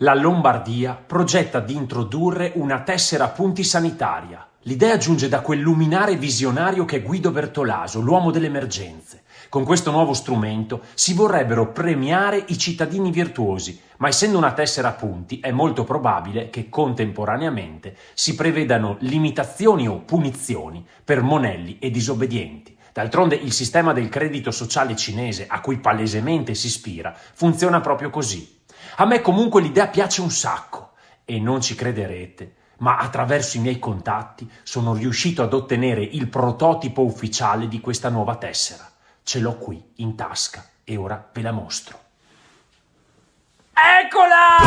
La Lombardia progetta di introdurre una tessera punti sanitaria. L'idea giunge da quel luminare visionario che è Guido Bertolaso, l'uomo delle emergenze. Con questo nuovo strumento si vorrebbero premiare i cittadini virtuosi, ma essendo una tessera a punti è molto probabile che contemporaneamente si prevedano limitazioni o punizioni per monelli e disobbedienti. D'altronde il sistema del credito sociale cinese, a cui palesemente si ispira, funziona proprio così. A me comunque l'idea piace un sacco e non ci crederete, ma attraverso i miei contatti sono riuscito ad ottenere il prototipo ufficiale di questa nuova tessera. Ce l'ho qui in tasca e ora ve la mostro. Eccola!